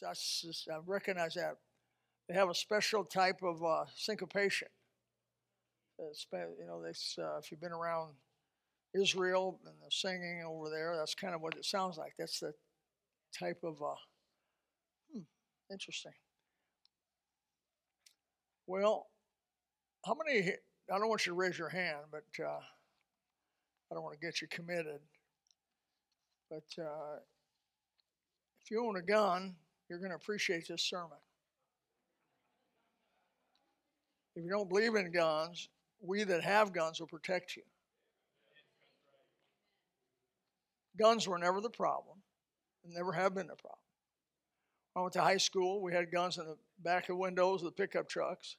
That's, I recognize that. They have a special type of uh, syncopation. It's, you know, uh, if you've been around Israel and the singing over there, that's kind of what it sounds like. That's the type of, uh, hmm, interesting. Well, how many, I don't want you to raise your hand, but uh, I don't want to get you committed. But uh, if you own a gun, you're going to appreciate this sermon. If you don't believe in guns, we that have guns will protect you. Guns were never the problem, and never have been the problem. I went to high school. We had guns in the back of windows of the pickup trucks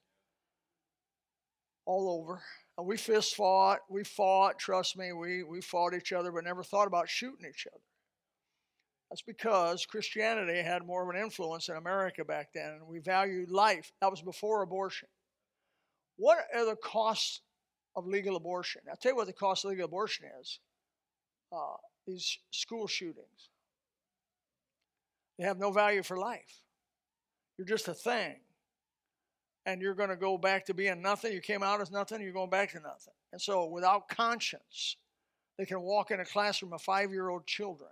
all over. And we fist fought. We fought. Trust me, we, we fought each other, but never thought about shooting each other. That's because Christianity had more of an influence in America back then, and we valued life. That was before abortion. What are the costs of legal abortion? I'll tell you what the cost of legal abortion is uh, these school shootings. They have no value for life. You're just a thing. And you're going to go back to being nothing. You came out as nothing, you're going back to nothing. And so, without conscience, they can walk in a classroom of five year old children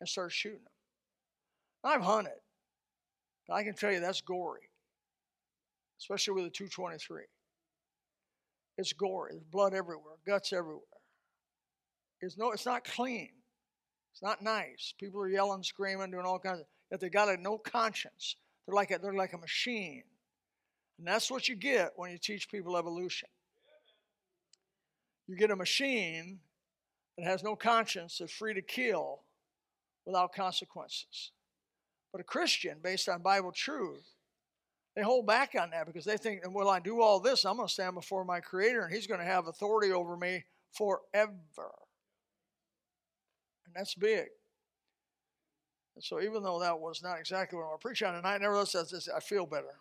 and start shooting them. I've hunted. and I can tell you that's gory, especially with a 223. It's gory. There's blood everywhere, guts everywhere. It's no, it's not clean. It's not nice. People are yelling, screaming, doing all kinds of. Yet they got a no conscience. They're like a, they're like a machine, and that's what you get when you teach people evolution. You get a machine that has no conscience, that's free to kill, without consequences. But a Christian, based on Bible truth, they hold back on that because they think, well, I do all this, I'm going to stand before my Creator and He's going to have authority over me forever. And that's big. And so, even though that was not exactly what I'm preaching on tonight, nevertheless, I feel better.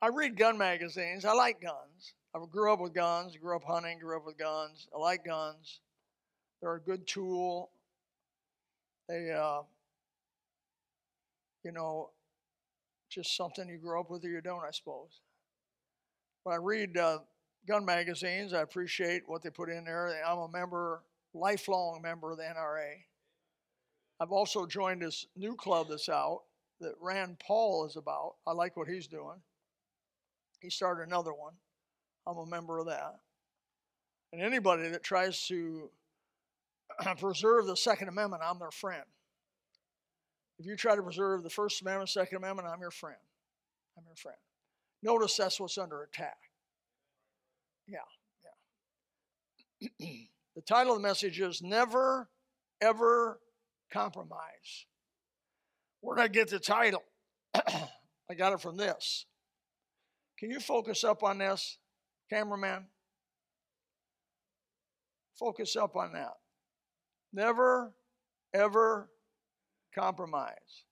I read gun magazines. I like guns. I grew up with guns, grew up hunting, grew up with guns. I like guns. They're a good tool they, uh, you know, just something you grow up with or you don't, I suppose. When I read uh, gun magazines, I appreciate what they put in there. I'm a member, lifelong member of the NRA. I've also joined this new club that's out that Rand Paul is about. I like what he's doing. He started another one. I'm a member of that. And anybody that tries to preserve the Second Amendment, I'm their friend. If you try to preserve the First Amendment, Second Amendment, I'm your friend. I'm your friend. Notice that's what's under attack. Yeah, yeah. the title of the message is Never, Ever Compromise. Where did I get the title? I got it from this. Can you focus up on this, cameraman? Focus up on that. Never, ever compromise.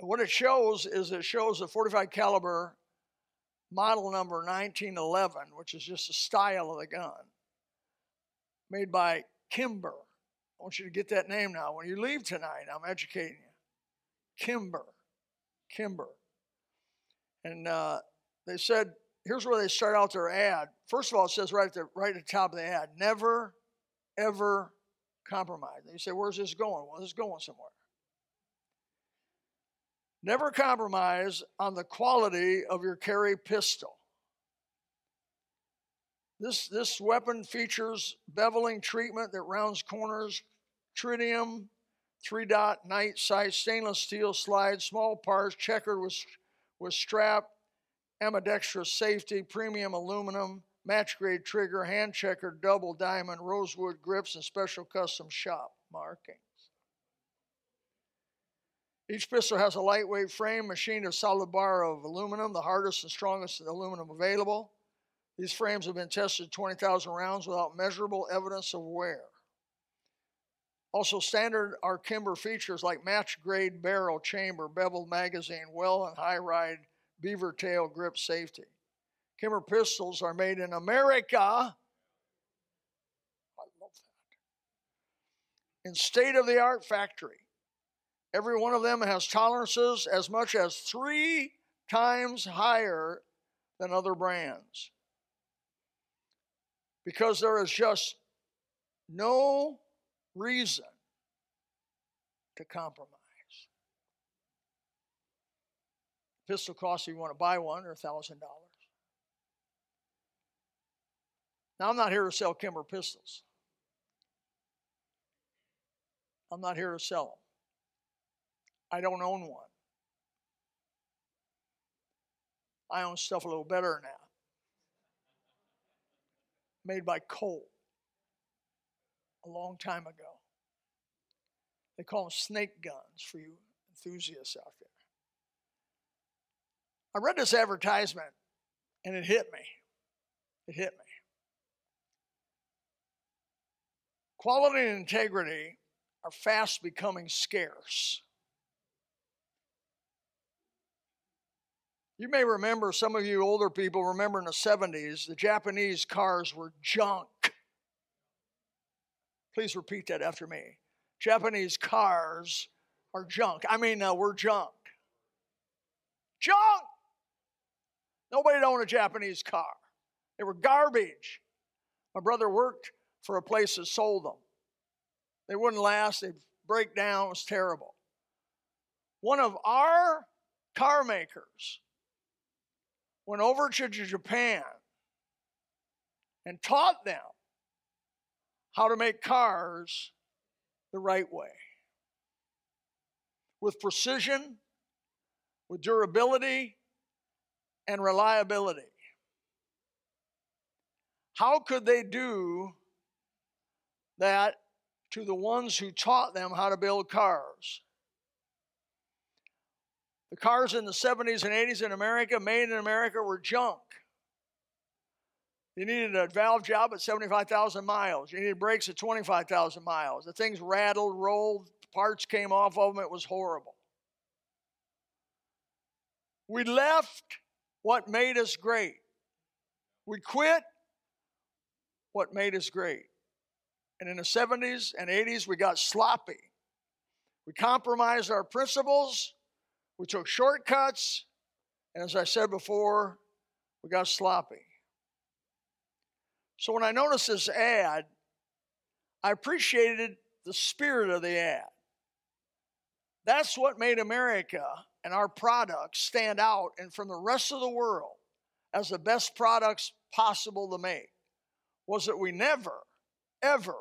what it shows is it shows a 45 caliber model number 1911, which is just a style of the gun, made by Kimber. I want you to get that name now. When you leave tonight, I'm educating you. Kimber. Kimber. And uh, they said, here's where they start out their ad. First of all, it says right at the right at the top of the ad, never ever compromise. And you say, where's this going? Well, it's going somewhere. Never compromise on the quality of your carry pistol. This, this weapon features beveling treatment that rounds corners, tritium, three dot night sight, stainless steel slide, small parts, checkered with, with strap, ambidextrous safety, premium aluminum, match grade trigger, hand checker, double diamond, rosewood grips, and special custom shop markings. Each pistol has a lightweight frame machined a solid bar of aluminum, the hardest and strongest aluminum available. These frames have been tested 20,000 rounds without measurable evidence of wear. Also, standard are Kimber features like match grade barrel, chamber, beveled magazine, well and high ride beaver tail grip safety. Kimber pistols are made in America. I love that. In state of the art factory. Every one of them has tolerances as much as three times higher than other brands. Because there is just no reason to compromise. Pistol costs if you want to buy one are $1,000. Now I'm not here to sell Kimber pistols. I'm not here to sell them. I don't own one. I own stuff a little better that. Made by Colt a long time ago. They call them snake guns for you enthusiasts out there. I read this advertisement and it hit me. It hit me. Quality and integrity are fast becoming scarce. You may remember, some of you older people remember in the 70s, the Japanese cars were junk. Please repeat that after me. Japanese cars are junk. I mean, uh, we're junk. Junk! Nobody owned a Japanese car. They were garbage. My brother worked for a place that sold them. They wouldn't last, they'd break down, it was terrible. One of our car makers went over to Japan and taught them how to make cars the right way with precision, with durability, and reliability. How could they do that to the ones who taught them how to build cars? The cars in the 70s and 80s in America, made in America, were junk. You needed a valve job at 75,000 miles. You needed brakes at 25,000 miles. The things rattled, rolled, parts came off of them. It was horrible. We left what made us great. We quit what made us great. And in the 70s and 80s, we got sloppy. We compromised our principles. We took shortcuts. And as I said before, we got sloppy. So when I noticed this ad, I appreciated the spirit of the ad. That's what made America and our products stand out and from the rest of the world as the best products possible to make was that we never, ever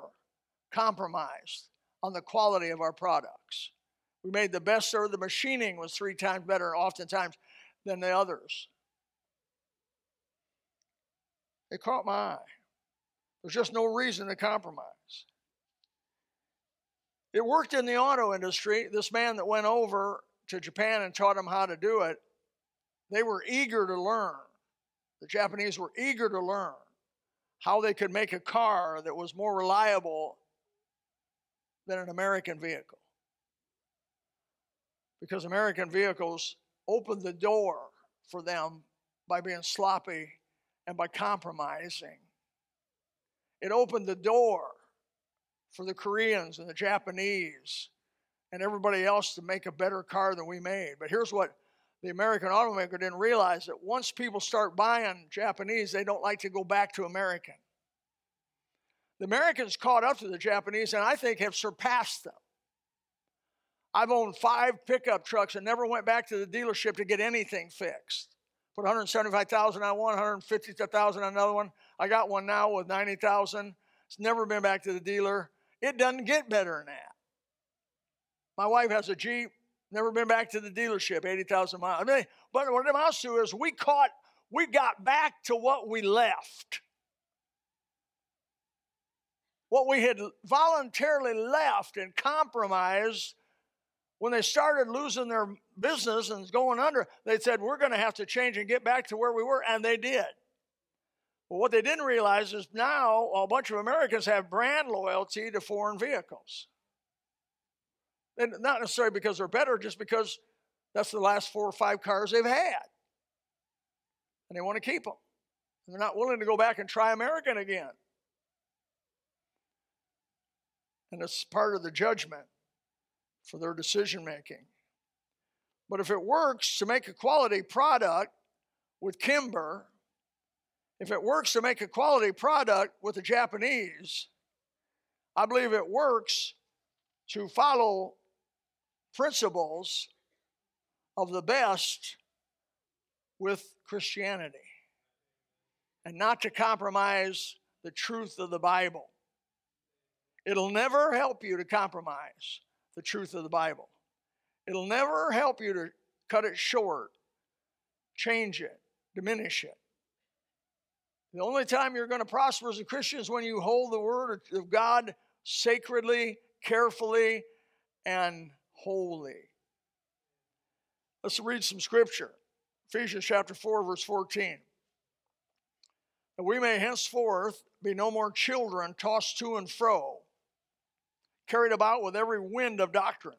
compromised on the quality of our products. We made the best, or the machining was three times better, oftentimes, than the others. It caught my eye. There's just no reason to compromise. It worked in the auto industry. This man that went over to Japan and taught them how to do it, they were eager to learn. The Japanese were eager to learn how they could make a car that was more reliable than an American vehicle. Because American vehicles opened the door for them by being sloppy and by compromising. It opened the door for the Koreans and the Japanese and everybody else to make a better car than we made. But here's what the American automaker didn't realize that once people start buying Japanese, they don't like to go back to American. The Americans caught up to the Japanese and I think have surpassed them. I've owned five pickup trucks and never went back to the dealership to get anything fixed. Put 175,000 on one, 150,000 on another one. I got one now with 90,000. It's never been back to the dealer. It doesn't get better than that. My wife has a Jeep, never been back to the dealership, 80,000 miles. I mean, but what it amounts to is we caught, we got back to what we left. What we had voluntarily left and compromised when they started losing their business and going under, they said, We're going to have to change and get back to where we were, and they did. But what they didn't realize is now a bunch of Americans have brand loyalty to foreign vehicles. And not necessarily because they're better, just because that's the last four or five cars they've had. And they want to keep them. And they're not willing to go back and try American again. And it's part of the judgment for their decision making. But if it works to make a quality product with Kimber, if it works to make a quality product with the Japanese, I believe it works to follow principles of the best with Christianity and not to compromise the truth of the Bible. It'll never help you to compromise the truth of the Bible. It'll never help you to cut it short, change it, diminish it. The only time you're going to prosper as a Christian is when you hold the Word of God sacredly, carefully, and holy. Let's read some scripture. Ephesians chapter 4, verse 14. That we may henceforth be no more children tossed to and fro, carried about with every wind of doctrine,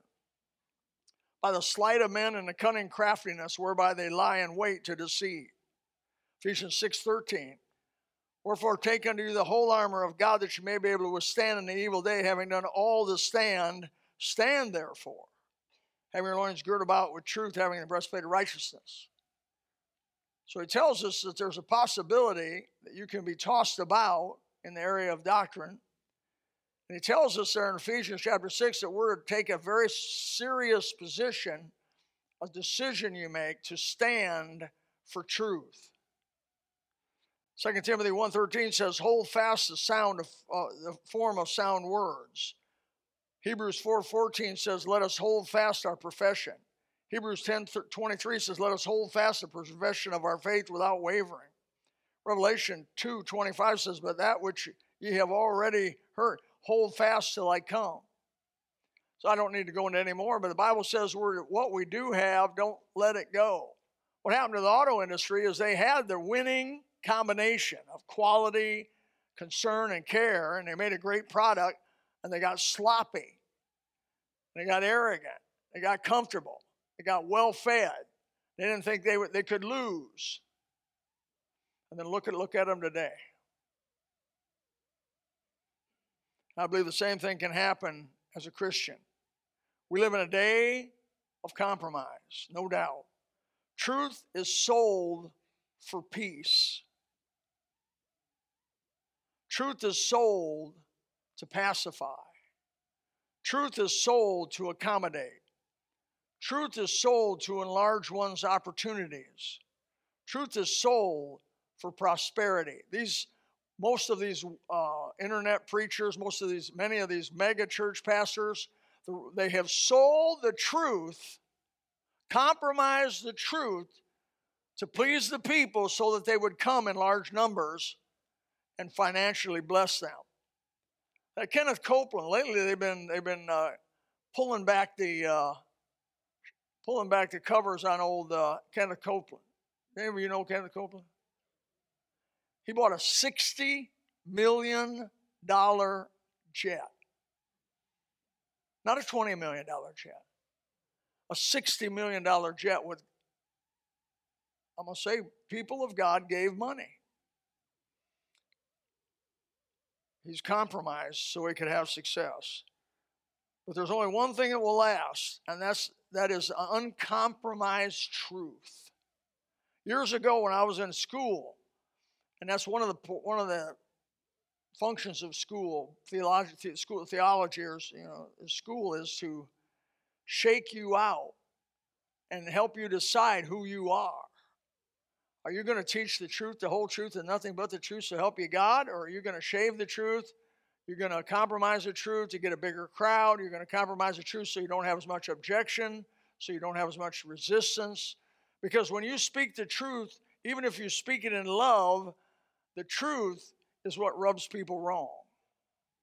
by the sleight of men and the cunning craftiness whereby they lie in wait to deceive. Ephesians 6 13. Wherefore, take unto you the whole armor of God that you may be able to withstand in the evil day, having done all to stand, stand therefore. Having your loins girt about with truth, having the breastplate of righteousness. So he tells us that there's a possibility that you can be tossed about in the area of doctrine. And he tells us there in Ephesians chapter 6 that we're to take a very serious position, a decision you make to stand for truth. 2 Timothy 1.13 says, hold fast the sound of uh, the form of sound words. Hebrews 4.14 says, let us hold fast our profession. Hebrews 10 23 says, Let us hold fast the profession of our faith without wavering. Revelation 2 25 says, But that which ye have already heard, hold fast till I come. So I don't need to go into any more, but the Bible says we're, what we do have, don't let it go. What happened to the auto industry is they had the winning combination of quality, concern, and care, and they made a great product, and they got sloppy. They got arrogant. They got comfortable. They got well fed. They didn't think they, they could lose. And then look at, look at them today. I believe the same thing can happen as a Christian. We live in a day of compromise, no doubt. Truth is sold for peace. Truth is sold to pacify. Truth is sold to accommodate. Truth is sold to enlarge one's opportunities. Truth is sold for prosperity. These, most of these uh, internet preachers, most of these, many of these mega church pastors, they have sold the truth, compromised the truth to please the people so that they would come in large numbers and financially bless them. Uh, Kenneth Copeland, lately they've been, they've been uh, pulling back the, uh, pulling back the covers on old uh, Kenneth Copeland. Any of you know Kenneth Copeland? He bought a $60 million jet. Not a $20 million jet. A $60 million jet with, I'm to say, people of God gave money. He's compromised so he could have success. But there's only one thing that will last, and that's that is uncompromised truth. Years ago, when I was in school, and that's one of the one of the functions of school, theology, school theology, or you know, school is to shake you out and help you decide who you are. Are you going to teach the truth, the whole truth, and nothing but the truth to help you God, or are you going to shave the truth you're going to compromise the truth to get a bigger crowd. You're going to compromise the truth so you don't have as much objection, so you don't have as much resistance. Because when you speak the truth, even if you speak it in love, the truth is what rubs people wrong.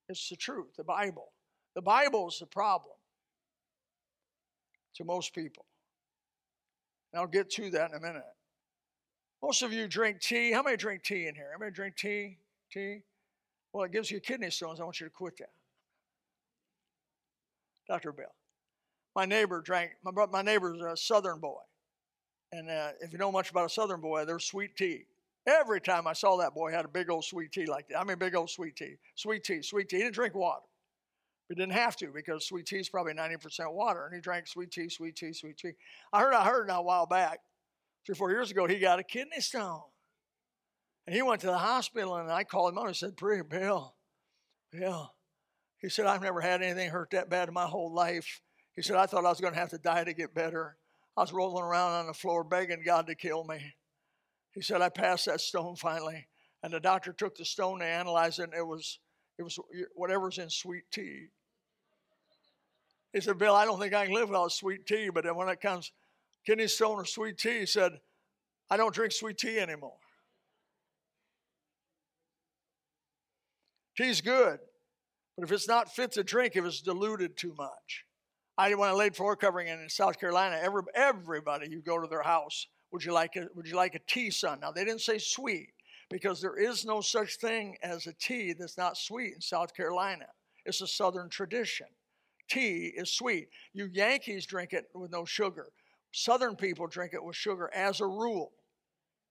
It's the truth, the Bible. The Bible is the problem to most people. And I'll get to that in a minute. Most of you drink tea. How many drink tea in here? How many drink tea? Tea? Well, it gives you kidney stones. I want you to quit that. Dr. Bill. My neighbor drank, my, my neighbor's a southern boy. And uh, if you know much about a southern boy, there's sweet tea. Every time I saw that boy had a big old sweet tea like that. I mean, big old sweet tea. Sweet tea, sweet tea. He didn't drink water He didn't have to because sweet tea is probably 90% water, and he drank sweet tea, sweet tea, sweet tea. I heard, I heard now a while back, three, or four years ago, he got a kidney stone. And he went to the hospital, and I called him up and said, Pray, Bill, Bill. He said, I've never had anything hurt that bad in my whole life. He said, I thought I was going to have to die to get better. I was rolling around on the floor begging God to kill me. He said, I passed that stone finally. And the doctor took the stone to analyze it, and it was, it was whatever's in sweet tea. He said, Bill, I don't think I can live without sweet tea. But then when it comes kidney stone or sweet tea, he said, I don't drink sweet tea anymore. Tea's good, but if it's not fit to drink, if it's diluted too much. I when I laid floor covering in South Carolina, every, everybody you go to their house, would you like a would you like a tea, son? Now they didn't say sweet because there is no such thing as a tea that's not sweet in South Carolina. It's a southern tradition. Tea is sweet. You Yankees drink it with no sugar. Southern people drink it with sugar as a rule.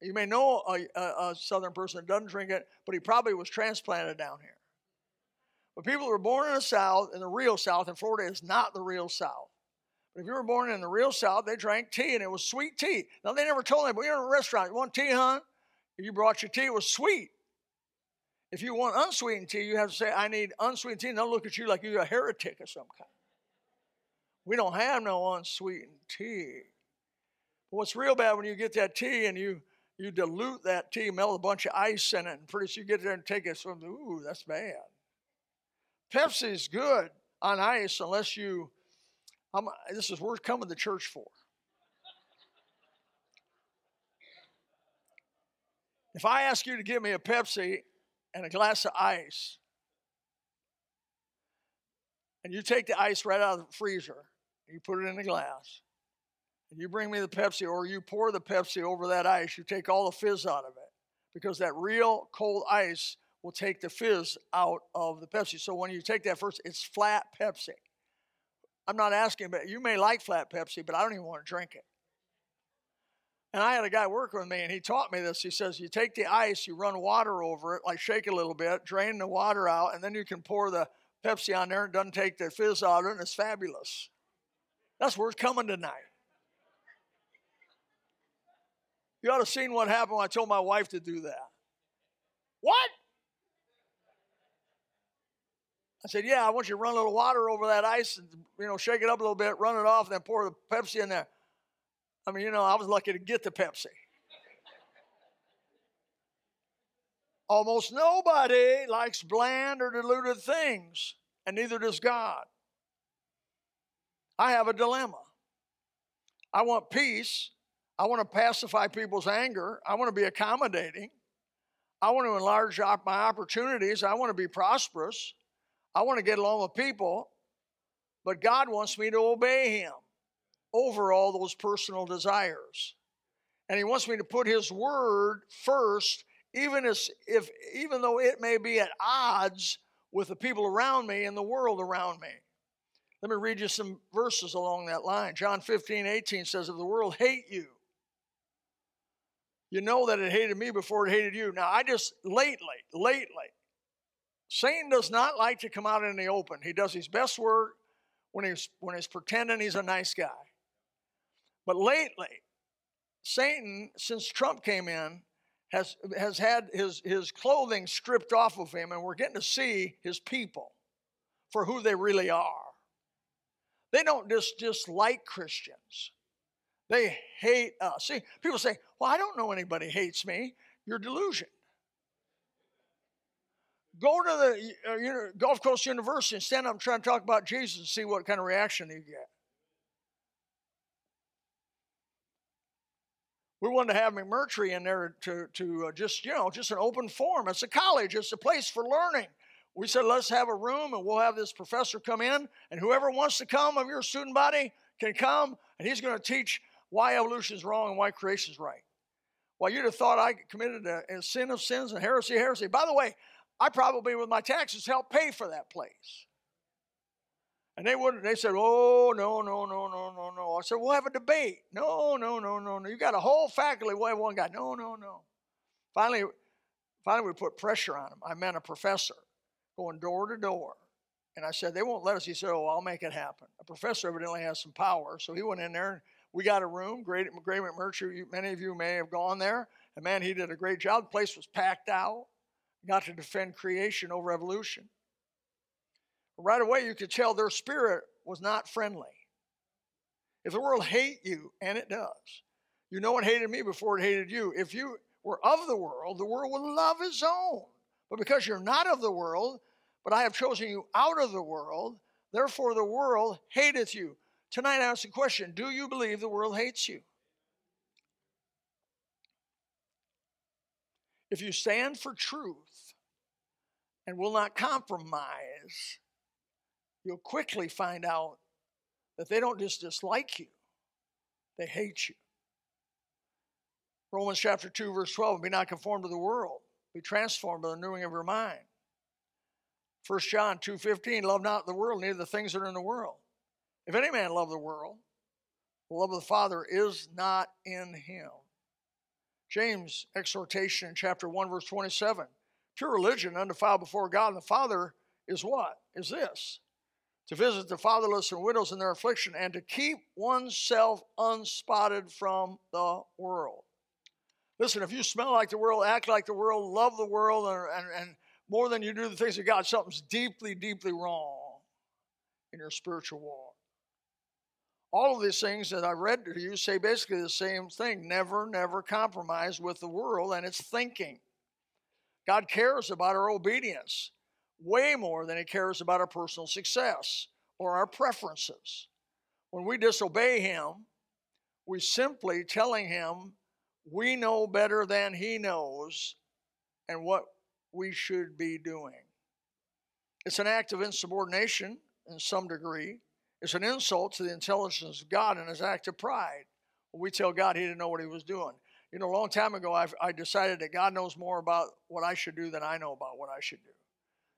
You may know a, a, a southern person that doesn't drink it, but he probably was transplanted down here. But people who were born in the South, in the real South, and Florida is not the real South. But if you were born in the real South, they drank tea and it was sweet tea. Now, they never told anybody, you're in a restaurant, you want tea, hon? You brought your tea, it was sweet. If you want unsweetened tea, you have to say, I need unsweetened tea. And they'll look at you like you're a heretic of some kind. We don't have no unsweetened tea. But what's real bad when you get that tea and you you dilute that tea, melt a bunch of ice in it, and pretty soon you get there and take it. So, ooh, that's bad. Pepsi's good on ice unless you. I'm, this is worth coming to church for. If I ask you to give me a Pepsi and a glass of ice, and you take the ice right out of the freezer, and you put it in the glass, you bring me the Pepsi, or you pour the Pepsi over that ice, you take all the fizz out of it, because that real cold ice will take the fizz out of the Pepsi. So when you take that first, it's flat Pepsi. I'm not asking, but you may like flat Pepsi, but I don't even want to drink it. And I had a guy working with me, and he taught me this. He says, You take the ice, you run water over it, like shake it a little bit, drain the water out, and then you can pour the Pepsi on there. And it doesn't take the fizz out of it, and it's fabulous. That's worth coming tonight. You ought to have seen what happened when I told my wife to do that. What? I said, Yeah, I want you to run a little water over that ice and, you know, shake it up a little bit, run it off, and then pour the Pepsi in there. I mean, you know, I was lucky to get the Pepsi. Almost nobody likes bland or diluted things, and neither does God. I have a dilemma. I want peace. I want to pacify people's anger. I want to be accommodating. I want to enlarge my opportunities. I want to be prosperous. I want to get along with people, but God wants me to obey Him over all those personal desires. And He wants me to put His word first, even as if even though it may be at odds with the people around me and the world around me. Let me read you some verses along that line. John 15, 18 says, If the world hate you, you know that it hated me before it hated you. Now, I just lately, lately, Satan does not like to come out in the open. He does his best work when he's when he's pretending he's a nice guy. But lately, Satan, since Trump came in, has has had his his clothing stripped off of him, and we're getting to see his people for who they really are. They don't just dislike Christians. They hate us. See, people say, Well, I don't know anybody hates me. You're delusion. Go to the uh, know, Gulf Coast University and stand up and try to talk about Jesus and see what kind of reaction you get. We wanted to have McMurtry in there to, to uh, just, you know, just an open forum. It's a college, it's a place for learning. We said, let's have a room and we'll have this professor come in, and whoever wants to come of your student body can come, and he's going to teach why evolution is wrong and why creation is right. Well, you'd have thought I committed a, a sin of sins and heresy, heresy. By the way, I probably, with my taxes, helped pay for that place. And they wouldn't, they said, oh, no, no, no, no, no, no. I said, we'll have a debate. No, no, no, no, no. You got a whole faculty, have one guy. No, no, no. Finally, finally we put pressure on him. I meant a professor going door to door And I said, They won't let us. He said, Oh, I'll make it happen. A professor evidently has some power. So he went in there we got a room. Great, Grady McMurtry, many of you may have gone there. And man, he did a great job. The place was packed out. Got to defend creation over evolution. Right away, you could tell their spirit was not friendly. If the world hate you, and it does, you know it hated me before it hated you. If you were of the world, the world would love its own. But because you're not of the world, but I have chosen you out of the world, therefore the world hateth you. Tonight I ask the question Do you believe the world hates you? If you stand for truth and will not compromise, you'll quickly find out that they don't just dislike you, they hate you. Romans chapter 2, verse 12 be not conformed to the world, be transformed by the renewing of your mind. 1 John 2:15 love not the world neither the things that are in the world. If any man love the world, the love of the Father is not in him. James exhortation in chapter 1 verse 27. Pure religion undefiled before God and the Father is what? Is this. To visit the fatherless and widows in their affliction and to keep oneself unspotted from the world. Listen, if you smell like the world, act like the world, love the world, and, and, and more than you do the things of God, something's deeply, deeply wrong in your spiritual walk. All of these things that I read to you say basically the same thing never, never compromise with the world and its thinking. God cares about our obedience way more than He cares about our personal success or our preferences. When we disobey Him, we're simply telling Him we know better than He knows and what we should be doing. It's an act of insubordination in some degree it's an insult to the intelligence of God and his act of pride. We tell God he didn't know what he was doing. You know, a long time ago, I've, i decided that God knows more about what I should do than I know about what I should do.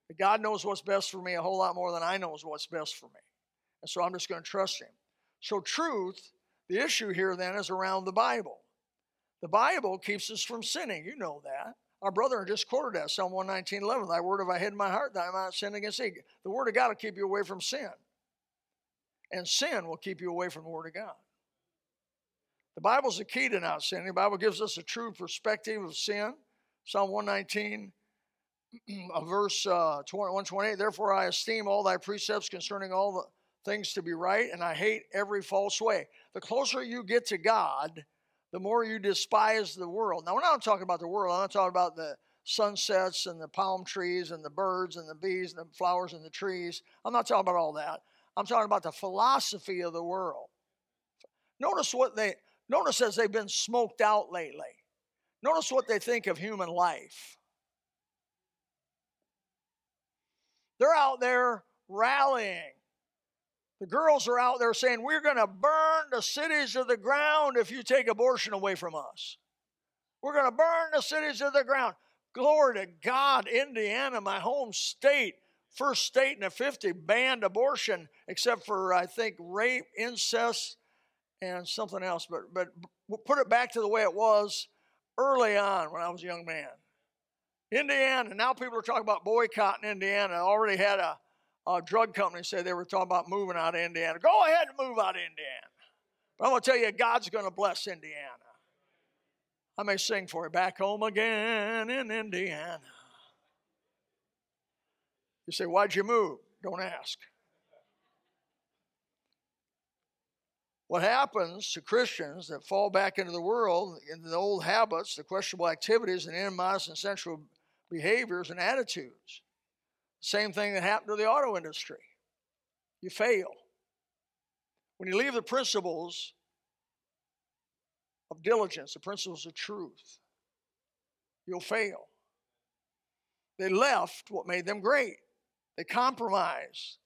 That God knows what's best for me a whole lot more than I know what's best for me. And so I'm just going to trust him. So, truth, the issue here then is around the Bible. The Bible keeps us from sinning. You know that. Our brother just quoted that, Psalm 119, 11. Thy word have I hid in my heart that I might not sin against thee. The word of God will keep you away from sin and sin will keep you away from the Word of God. The Bible's the key to not sinning. The Bible gives us a true perspective of sin. Psalm 119, verse uh, 128 Therefore I esteem all thy precepts concerning all the things to be right, and I hate every false way. The closer you get to God, the more you despise the world. Now, we're not talking about the world, I'm not talking about the sunsets and the palm trees and the birds and the bees and the flowers and the trees. I'm not talking about all that. I'm talking about the philosophy of the world. Notice what they notice as they've been smoked out lately. Notice what they think of human life. They're out there rallying. The girls are out there saying, We're going to burn the cities of the ground if you take abortion away from us. We're going to burn the cities of the ground. Glory to God, Indiana, my home state, first state in the 50 banned abortion except for I think rape, incest, and something else. But but put it back to the way it was early on when I was a young man. Indiana. Now people are talking about boycotting Indiana. I already had a, a drug company say they were talking about moving out of Indiana. Go ahead and move out of Indiana. But I'm going to tell you, God's going to bless Indiana. I may sing for you. Back home again in Indiana. You say, Why'd you move? Don't ask. What happens to Christians that fall back into the world, into the old habits, the questionable activities, and immodest and sensual behaviors and attitudes? Same thing that happened to the auto industry. You fail. When you leave the principles of diligence, the principles of truth, you'll fail. They left what made them great. They compromise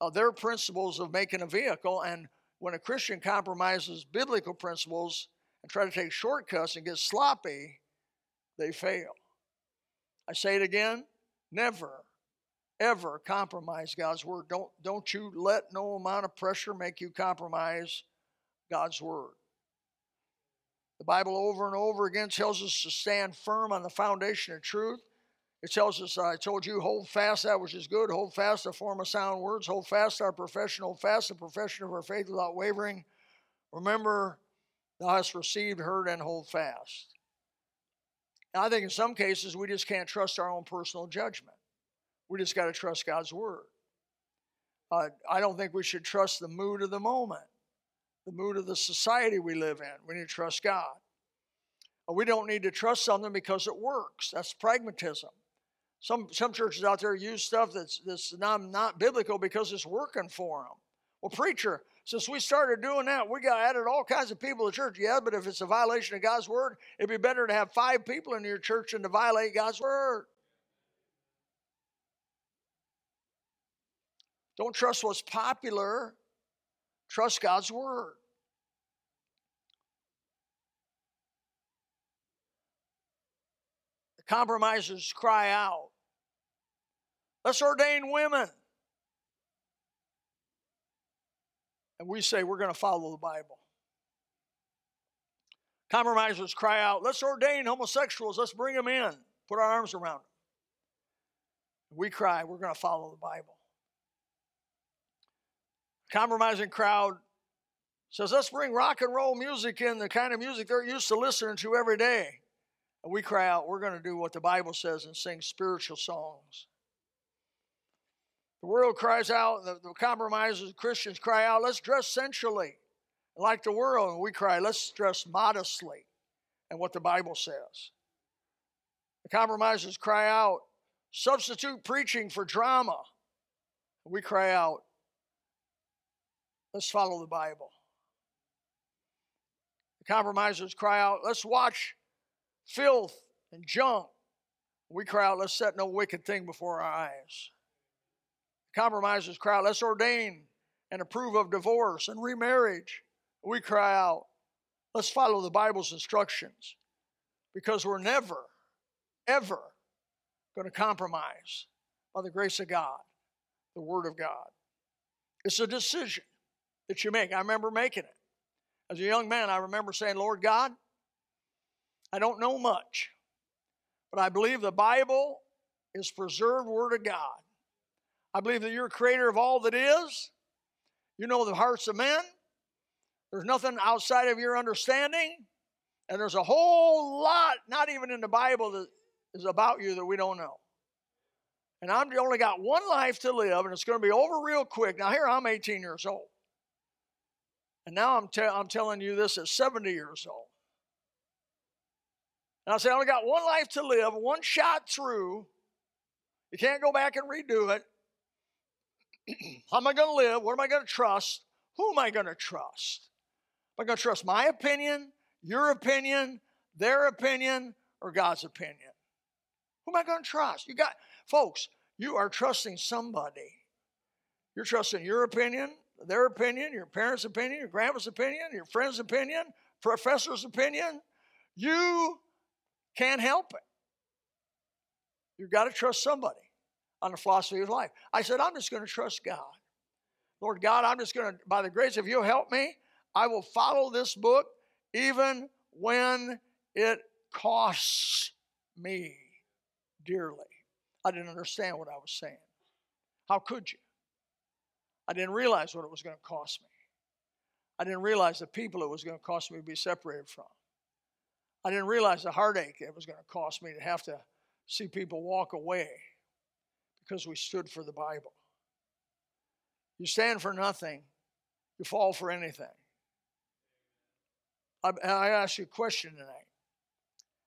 uh, their principles of making a vehicle. And when a Christian compromises biblical principles and try to take shortcuts and get sloppy, they fail. I say it again never, ever compromise God's word. Don't, don't you let no amount of pressure make you compromise God's word. The Bible over and over again tells us to stand firm on the foundation of truth It tells us, I told you, hold fast that which is good, hold fast the form of sound words, hold fast our profession, hold fast the profession of our faith without wavering. Remember, thou hast received, heard, and hold fast. Now, I think in some cases we just can't trust our own personal judgment. We just got to trust God's word. Uh, I don't think we should trust the mood of the moment, the mood of the society we live in. We need to trust God. We don't need to trust something because it works. That's pragmatism. Some, some churches out there use stuff that's, that's not, not biblical because it's working for them. Well, preacher, since we started doing that, we got added all kinds of people to church. Yeah, but if it's a violation of God's word, it'd be better to have five people in your church than to violate God's word. Don't trust what's popular, trust God's word. The compromisers cry out. Let's ordain women. And we say we're going to follow the Bible. Compromisers cry out, let's ordain homosexuals, let's bring them in, put our arms around them. We cry, we're going to follow the Bible. Compromising crowd says, let's bring rock and roll music in, the kind of music they're used to listening to every day. And we cry out, we're going to do what the Bible says and sing spiritual songs. The world cries out, the, the compromisers, Christians cry out, let's dress sensually like the world. And we cry, let's dress modestly and what the Bible says. The compromisers cry out, substitute preaching for drama. We cry out, let's follow the Bible. The compromisers cry out, let's watch filth and junk. We cry out, let's set no wicked thing before our eyes compromises cry out, let's ordain and approve of divorce and remarriage. We cry out, let's follow the Bible's instructions because we're never, ever going to compromise by the grace of God, the Word of God. It's a decision that you make. I remember making it. As a young man, I remember saying, Lord God, I don't know much, but I believe the Bible is preserved Word of God. I believe that you're creator of all that is. You know the hearts of men. There's nothing outside of your understanding. And there's a whole lot, not even in the Bible, that is about you that we don't know. And I'm only got one life to live, and it's going to be over real quick. Now, here I'm 18 years old. And now I'm, te- I'm telling you this at 70 years old. And I say, I only got one life to live, one shot through. You can't go back and redo it. How am I going to live? What am I going to trust? Who am I going to trust? Am I going to trust my opinion, your opinion, their opinion, or God's opinion? Who am I going to trust? You got, folks, you are trusting somebody. You're trusting your opinion, their opinion, your parents' opinion, your grandma's opinion, your friend's opinion, professor's opinion. You can't help it. You've got to trust somebody on the philosophy of life. I said, I'm just going to trust God. Lord God, I'm just going to, by the grace of you, help me. I will follow this book even when it costs me dearly. I didn't understand what I was saying. How could you? I didn't realize what it was going to cost me. I didn't realize the people it was going to cost me to be separated from. I didn't realize the heartache it was going to cost me to have to see people walk away because we stood for the Bible. You stand for nothing, you fall for anything. I, I ask you a question tonight.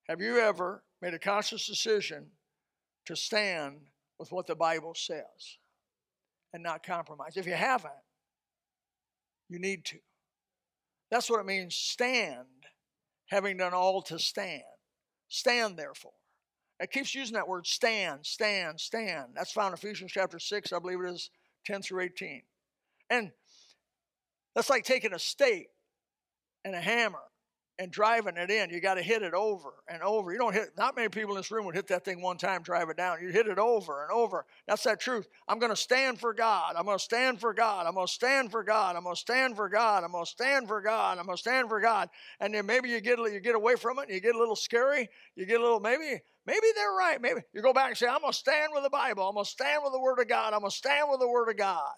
Have you ever made a conscious decision to stand with what the Bible says and not compromise? If you haven't, you need to. That's what it means stand, having done all to stand. Stand, therefore. It keeps using that word stand, stand, stand. That's found in Ephesians chapter 6, I believe it is 10 through 18. And that's like taking a stake and a hammer and driving it in. You got to hit it over and over. You don't hit, not many people in this room would hit that thing one time, drive it down. You hit it over and over. That's that truth. I'm going to stand for God. I'm going to stand for God. I'm going to stand for God. I'm going to stand for God. I'm going to stand for God. I'm going to stand for God. And then maybe you get, you get away from it and you get a little scary. You get a little, maybe, maybe they're right. Maybe you go back and say, I'm going to stand with the Bible. I'm going to stand with the Word of God. I'm going to stand with the Word of God.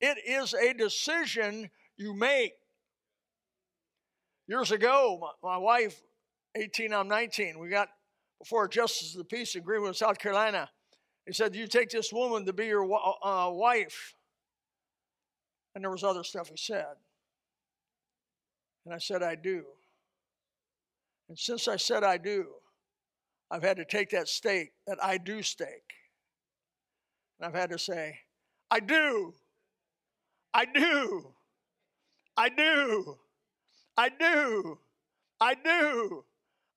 It is a decision you make. Years ago, my, my wife, 18, I'm 19, we got before a Justice of the Peace in South Carolina. He said, You take this woman to be your uh, wife. And there was other stuff he said. And I said, I do. And since I said I do, I've had to take that stake, that I do stake. And I've had to say, I do. I do. I do. I do. I do.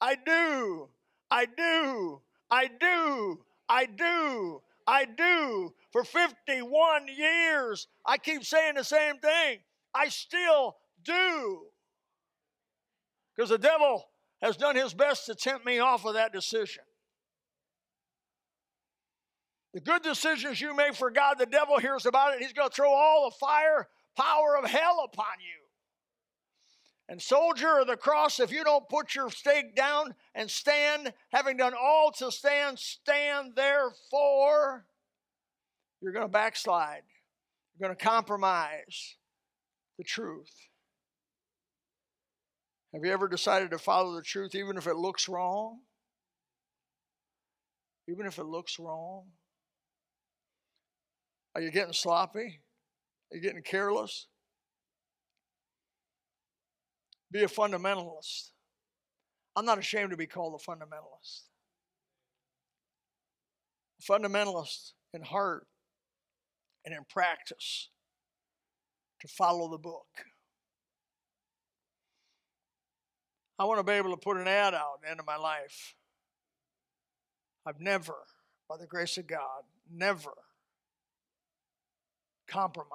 I do. I do. I do. I do. I do. For 51 years, I keep saying the same thing. I still do. Because the devil has done his best to tempt me off of that decision. The good decisions you make for God, the devil hears about it. He's going to throw all the fire, power of hell upon you. And, soldier of the cross, if you don't put your stake down and stand, having done all to stand, stand therefore, you're going to backslide. You're going to compromise the truth. Have you ever decided to follow the truth even if it looks wrong? Even if it looks wrong? Are you getting sloppy? Are you getting careless? Be a fundamentalist. I'm not ashamed to be called a fundamentalist. A fundamentalist in heart and in practice to follow the book. I want to be able to put an ad out at the end of my life. I've never, by the grace of God, never compromised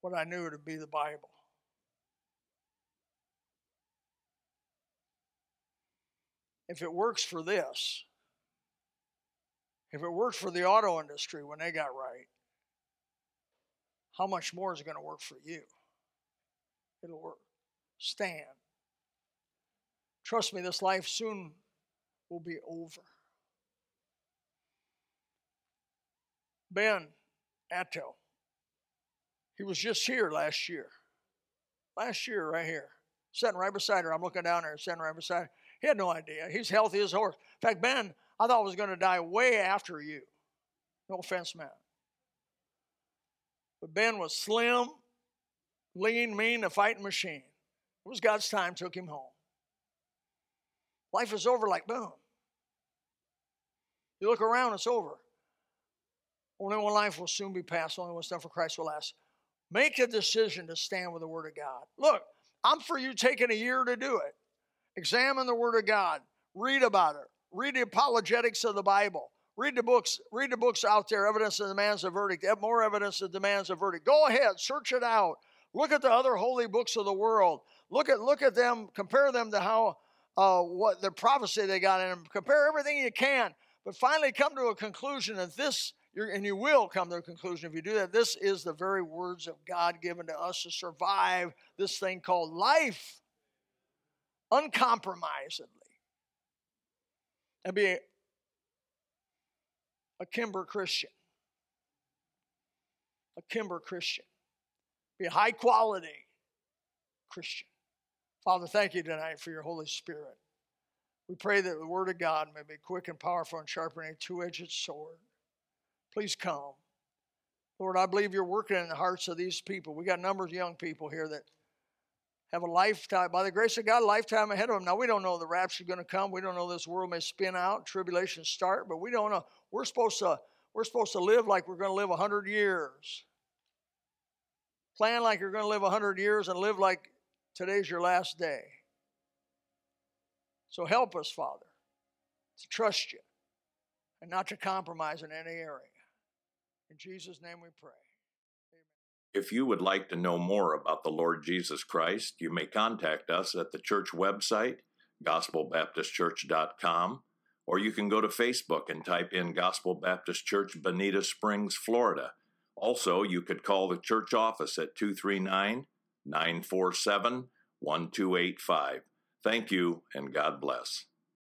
what I knew to be the Bible. if it works for this, if it works for the auto industry when they got right, how much more is it going to work for you? It'll work. Stand. Trust me, this life soon will be over. Ben Atto, he was just here last year. Last year, right here. Sitting right beside her. I'm looking down there, sitting right beside her. He had no idea. He's healthy as a horse. In fact, Ben, I thought was going to die way after you. No offense, man. But Ben was slim, lean, mean, a fighting machine. It was God's time, took him home. Life is over like boom. You look around, it's over. Only one life will soon be passed, only one stuff for Christ will last. Make a decision to stand with the Word of God. Look, I'm for you taking a year to do it. Examine the Word of God. Read about it. Read the apologetics of the Bible. Read the books. Read the books out there. Evidence that demands a verdict. More evidence that demands a verdict. Go ahead, search it out. Look at the other holy books of the world. Look at look at them. Compare them to how uh, what the prophecy they got in them. Compare everything you can, but finally come to a conclusion that this. and you will come to a conclusion if you do that. This is the very words of God given to us to survive this thing called life uncompromisedly and be a Kimber Christian. A Kimber Christian. Be a high quality Christian. Father, thank you tonight for your Holy Spirit. We pray that the Word of God may be quick and powerful and sharpening a two edged sword. Please come. Lord, I believe you're working in the hearts of these people. We got a number of young people here that have a lifetime, by the grace of God, a lifetime ahead of them. Now, we don't know the rapture is going to come. We don't know this world may spin out, tribulation start, but we don't know. We're supposed to, we're supposed to live like we're going to live 100 years. Plan like you're going to live 100 years and live like today's your last day. So help us, Father, to trust you and not to compromise in any area. In Jesus' name we pray. If you would like to know more about the Lord Jesus Christ, you may contact us at the church website, gospelbaptistchurch.com, or you can go to Facebook and type in Gospel Baptist Church, Bonita Springs, Florida. Also, you could call the church office at 239 947 1285. Thank you, and God bless.